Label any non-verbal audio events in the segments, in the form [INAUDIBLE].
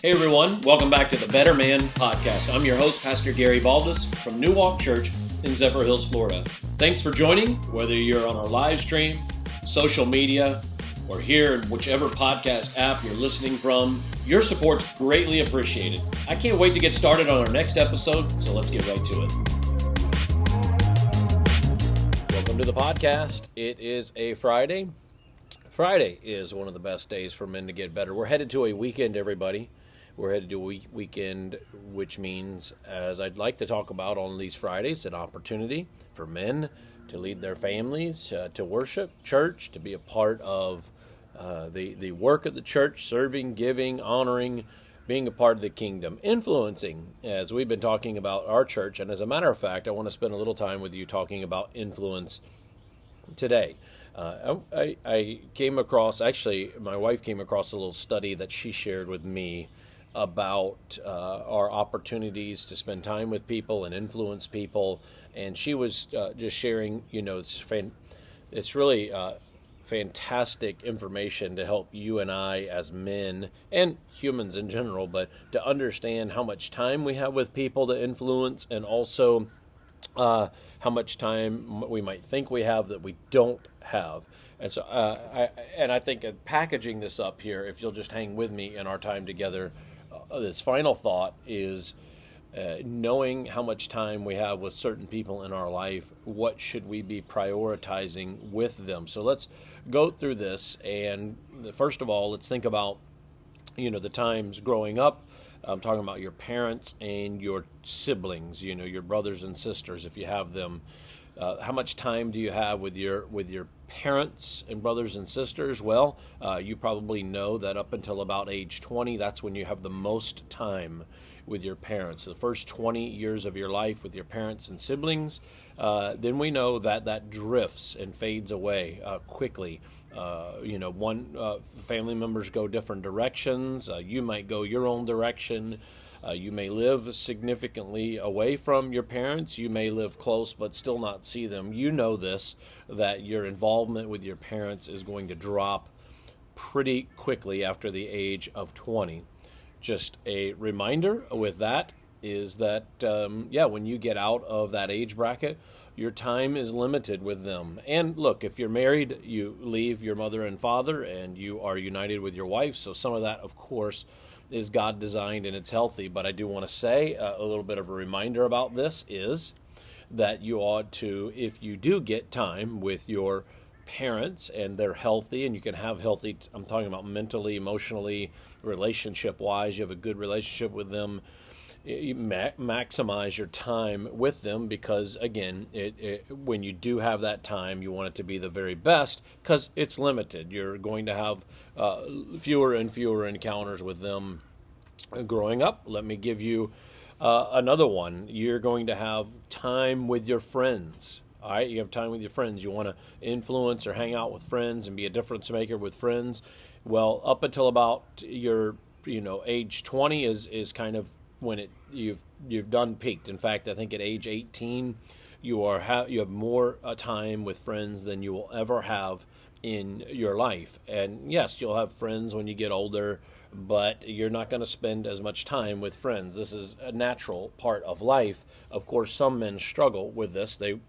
Hey everyone, welcome back to the Better Man Podcast. I'm your host, Pastor Gary Baldus from New Walk Church in Zephyrhills, Florida. Thanks for joining, whether you're on our live stream, social media, or here in whichever podcast app you're listening from. Your support's greatly appreciated. I can't wait to get started on our next episode, so let's get right to it. Welcome to the podcast. It is a Friday. Friday is one of the best days for men to get better. We're headed to a weekend, everybody. We're headed to a week, weekend, which means, as I'd like to talk about on these Fridays, an opportunity for men to lead their families, uh, to worship church, to be a part of uh, the the work of the church, serving, giving, honoring, being a part of the kingdom, influencing. As we've been talking about our church, and as a matter of fact, I want to spend a little time with you talking about influence today. Uh, I, I, came across, actually, my wife came across a little study that she shared with me about uh, our opportunities to spend time with people and influence people. And she was uh, just sharing, you know, it's fan- it's really uh, fantastic information to help you and I as men and humans in general, but to understand how much time we have with people to influence and also uh, how much time we might think we have that we don't have. And so, uh, I, and I think packaging this up here, if you'll just hang with me in our time together, this final thought is uh, knowing how much time we have with certain people in our life, what should we be prioritizing with them? So let's go through this. And first of all, let's think about, you know, the times growing up. I'm talking about your parents and your siblings, you know, your brothers and sisters, if you have them. Uh, how much time do you have with your with your parents and brothers and sisters? Well, uh, you probably know that up until about age 20, that's when you have the most time with your parents. The first 20 years of your life with your parents and siblings, uh, then we know that that drifts and fades away uh, quickly. Uh, you know, one uh, family members go different directions. you might go your own direction. Uh, you may live significantly away from your parents. You may live close but still not see them. You know this that your involvement with your parents is going to drop pretty quickly after the age of 20. Just a reminder with that is that, um, yeah, when you get out of that age bracket, your time is limited with them. And look, if you're married, you leave your mother and father and you are united with your wife. So some of that, of course, is God designed and it's healthy. But I do want to say uh, a little bit of a reminder about this is that you ought to, if you do get time with your parents and they're healthy and you can have healthy, I'm talking about mentally, emotionally, relationship wise, you have a good relationship with them. You ma- maximize your time with them because again it, it, when you do have that time you want it to be the very best because it's limited you're going to have uh, fewer and fewer encounters with them growing up let me give you uh, another one, you're going to have time with your friends. All right, you have time with your friends. You want to influence or hang out with friends and be a difference maker with friends. Well, up until about your you know age 20 is is kind of when it you've you've done peaked. In fact, I think at age 18 you are ha- you have more uh, time with friends than you will ever have in your life. And yes, you'll have friends when you get older but you're not going to spend as much time with friends. This is a natural part of life. Of course, some men struggle with this. They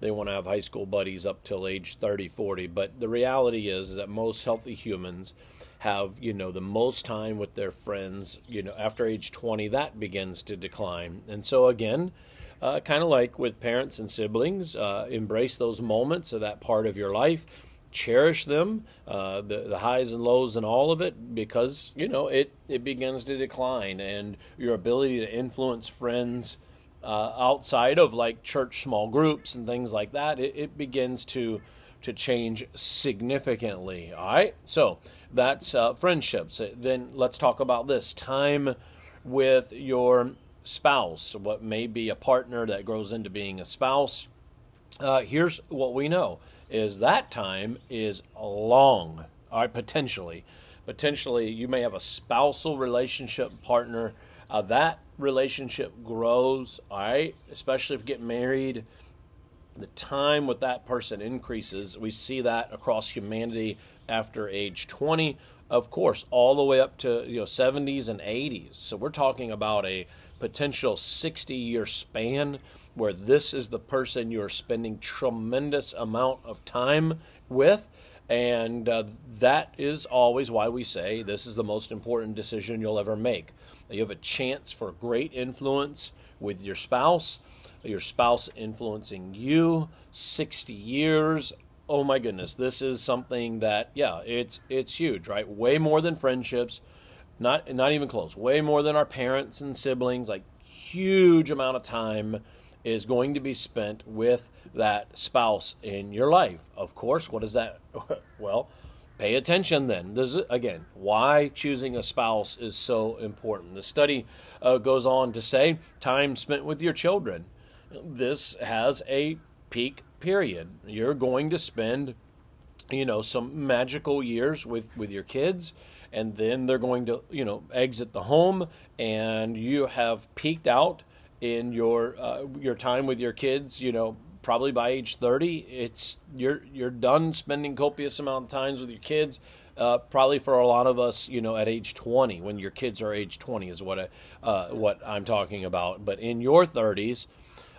they want to have high school buddies up till age 30, 40, but the reality is, that most healthy humans have, you know, the most time with their friends, you know, after age 20 that begins to decline. And so again, uh, kind of like with parents and siblings, uh, embrace those moments of that part of your life cherish them, uh, the, the highs and lows and all of it, because you know it it begins to decline, and your ability to influence friends uh, outside of like church small groups and things like that, it, it begins to to change significantly. All right, so that's uh, friendships. Then let's talk about this time with your spouse, what may be a partner that grows into being a spouse. Uh, here's what we know is that time is long, all right, potentially. Potentially, you may have a spousal relationship partner. Uh, that relationship grows, all right, especially if you get married. The time with that person increases. We see that across humanity after age 20, of course, all the way up to you know 70s and 80s. So we're talking about a potential 60 year span where this is the person you're spending tremendous amount of time with and uh, that is always why we say this is the most important decision you'll ever make. You have a chance for great influence with your spouse your spouse influencing you 60 years. Oh my goodness this is something that yeah it's it's huge right? Way more than friendships not not even close way more than our parents and siblings like huge amount of time is going to be spent with that spouse in your life. Of course what is that [LAUGHS] well pay attention then. This is again why choosing a spouse is so important. The study uh, goes on to say time spent with your children. This has a peak period. You're going to spend you know some magical years with with your kids and then they're going to you know exit the home and you have peaked out in your uh, your time with your kids you know probably by age 30 it's you're you're done spending copious amount of times with your kids uh, probably for a lot of us you know at age 20 when your kids are age 20 is what I, uh, what I'm talking about but in your 30s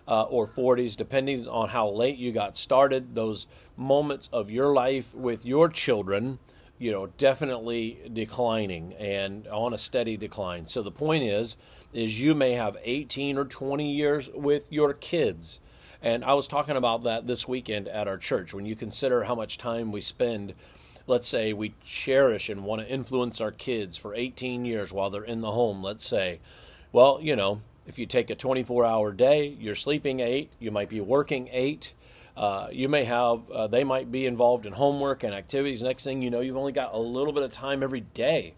uh, or 40s, depending on how late you got started. Those moments of your life with your children, you know, definitely declining and on a steady decline. So the point is, is you may have 18 or 20 years with your kids. And I was talking about that this weekend at our church. When you consider how much time we spend, let's say we cherish and want to influence our kids for 18 years while they're in the home, let's say, well, you know, if you take a 24 hour day, you're sleeping eight, you might be working eight. Uh, you may have, uh, they might be involved in homework and activities. Next thing you know, you've only got a little bit of time every day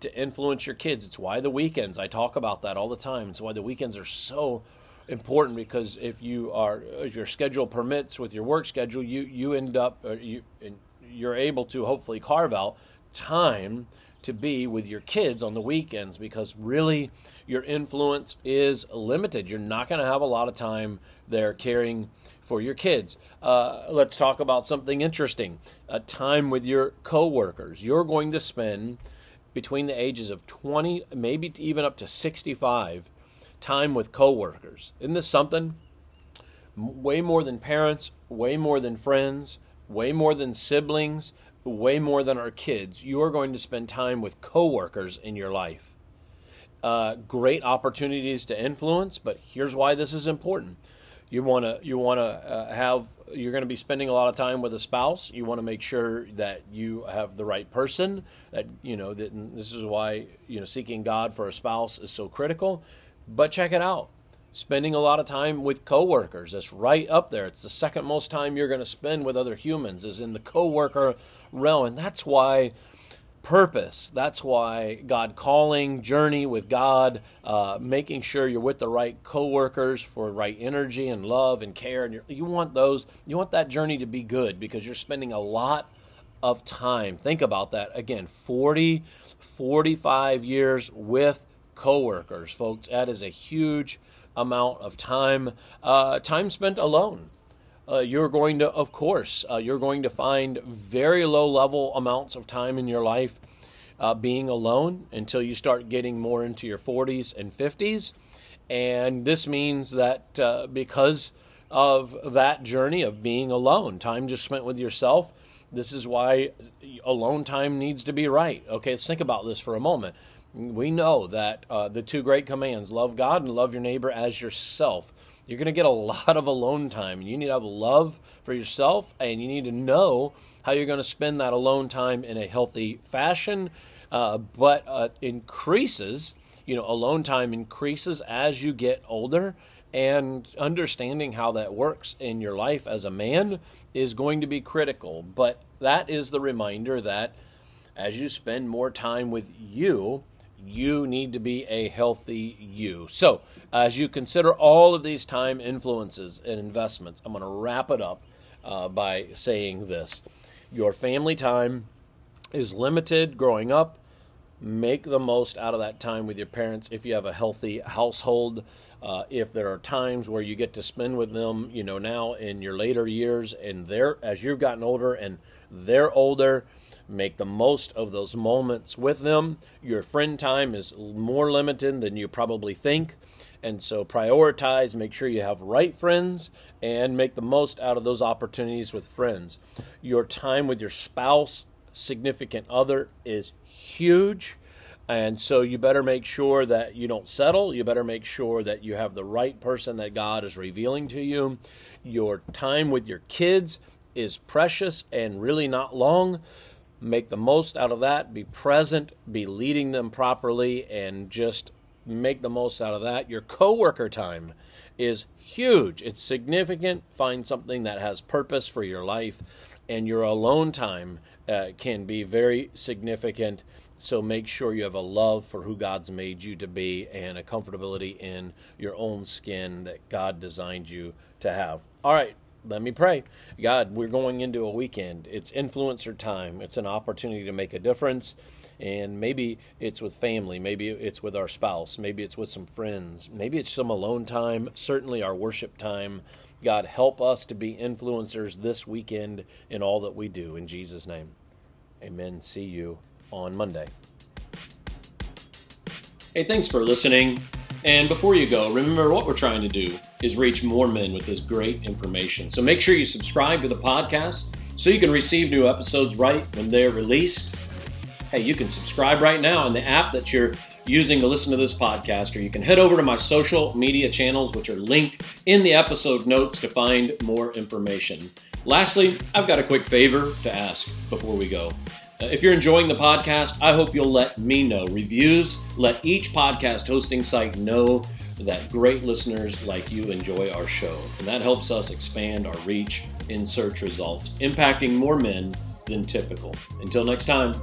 to influence your kids. It's why the weekends, I talk about that all the time. It's why the weekends are so important because if you are, if your schedule permits with your work schedule, you, you end up, uh, you, you're able to hopefully carve out time to be with your kids on the weekends because really your influence is limited. You're not going to have a lot of time there caring for your kids. Uh, let's talk about something interesting a time with your coworkers. You're going to spend between the ages of 20, maybe even up to 65, time with coworkers. Isn't this something? Way more than parents, way more than friends, way more than siblings, way more than our kids, you are going to spend time with coworkers in your life. Uh, great opportunities to influence, but here's why this is important. You want to you want to uh, have you're going to be spending a lot of time with a spouse. You want to make sure that you have the right person. That you know that this is why you know seeking God for a spouse is so critical. But check it out spending a lot of time with coworkers. That's right up there. It's the second most time you're going to spend with other humans is in the coworker realm, and that's why purpose. That's why God calling, journey with God, uh, making sure you're with the right coworkers for right energy and love and care, and you want those. You want that journey to be good because you're spending a lot of time. Think about that again. 40, 45 years with coworkers, folks. That is a huge amount of time, uh, time spent alone. Uh, you're going to, of course, uh, you're going to find very low level amounts of time in your life uh, being alone until you start getting more into your 40s and 50s. And this means that uh, because of that journey of being alone, time just spent with yourself, this is why alone time needs to be right. Okay, let's think about this for a moment we know that uh, the two great commands love God and love your neighbor as yourself. You're going to get a [LAUGHS] lot of alone time. You need to have love for yourself and you need to know how you're going to spend that alone time in a healthy fashion. Uh, but uh, increases, you know, alone time increases as you get older. And understanding how that works in your life as a man is going to be critical. But that is the reminder that as you spend more time with you, you need to be a healthy you. So, as you consider all of these time influences and investments, I'm going to wrap it up uh, by saying this Your family time is limited growing up, make the most out of that time with your parents if you have a healthy household. Uh, if there are times where you get to spend with them, you know, now in your later years and they're as you've gotten older and they're older, make the most of those moments with them. Your friend time is more limited than you probably think. And so prioritize, make sure you have right friends, and make the most out of those opportunities with friends. Your time with your spouse, significant other is huge. And so you better make sure that you don't settle. You better make sure that you have the right person that God is revealing to you. Your time with your kids is precious and really not long. Make the most out of that. Be present, be leading them properly, and just make the most out of that. Your coworker time is huge. It's significant. Find something that has purpose for your life, and your alone time uh, can be very significant. So make sure you have a love for who God's made you to be and a comfortability in your own skin that God designed you to have. All right, let me pray. God, we're going into a weekend. It's influencer time. It's an opportunity to make a difference. And maybe it's with family, maybe it's with our spouse, maybe it's with some friends, maybe it's some alone time, certainly our worship time. God, help us to be influencers this weekend in all that we do. In Jesus' name. Amen. See you on Monday. Hey, thanks for listening. And before you go, remember what we're trying to do is reach more men with this great information. So make sure you subscribe to the podcast so you can receive new episodes right when they're released. Hey, you can subscribe right now in the app that you're using to listen to this podcast, or you can head over to my social media channels, which are linked in the episode notes to find more information. Lastly, I've got a quick favor to ask before we go. Uh, if you're enjoying the podcast, I hope you'll let me know. Reviews let each podcast hosting site know that great listeners like you enjoy our show. And that helps us expand our reach in search results, impacting more men than typical. Until next time.